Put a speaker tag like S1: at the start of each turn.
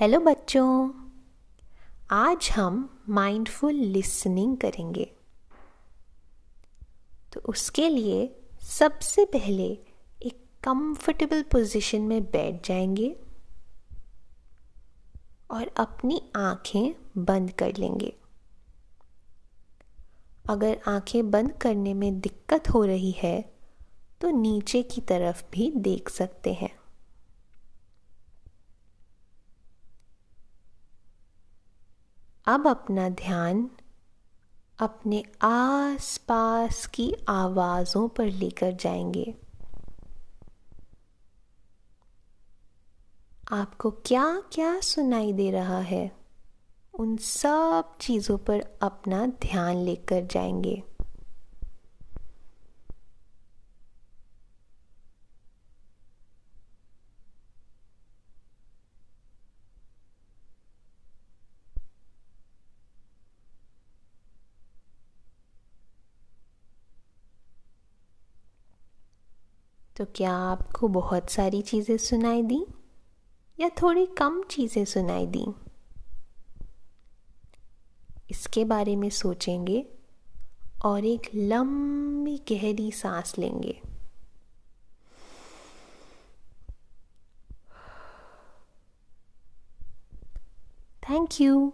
S1: Hello बच्चों। आज हम माइंडफुल लिसनिंग करेंगे। तो उसके लिए सबसे पहले एक कंफर्टेबल पोजीशन में बैठ जाएँगे और अपनी आँखें बंद कर लेंगे। अगर आँखें बंद करने में दिक्कत हो रही है तो नीचे की तरफ़ भी देख सकते हैं। अब अपना ध्यान अपने आस पास की आवाज़ों पर लेकर जाएँगे। आपको क्या क्या सुनाई दे रहा है? उन सब चीज़ों पर अपना ध्यान लेकर जाएँगे। तो क्या आपको बहुत सारी चीज़ें सुनाई दी? या थोड़ी कम चीज़ें सुनाई दी? इसके बारे में सोचेंगे और एक लंबी गहरी सांस लेंगे। Thank you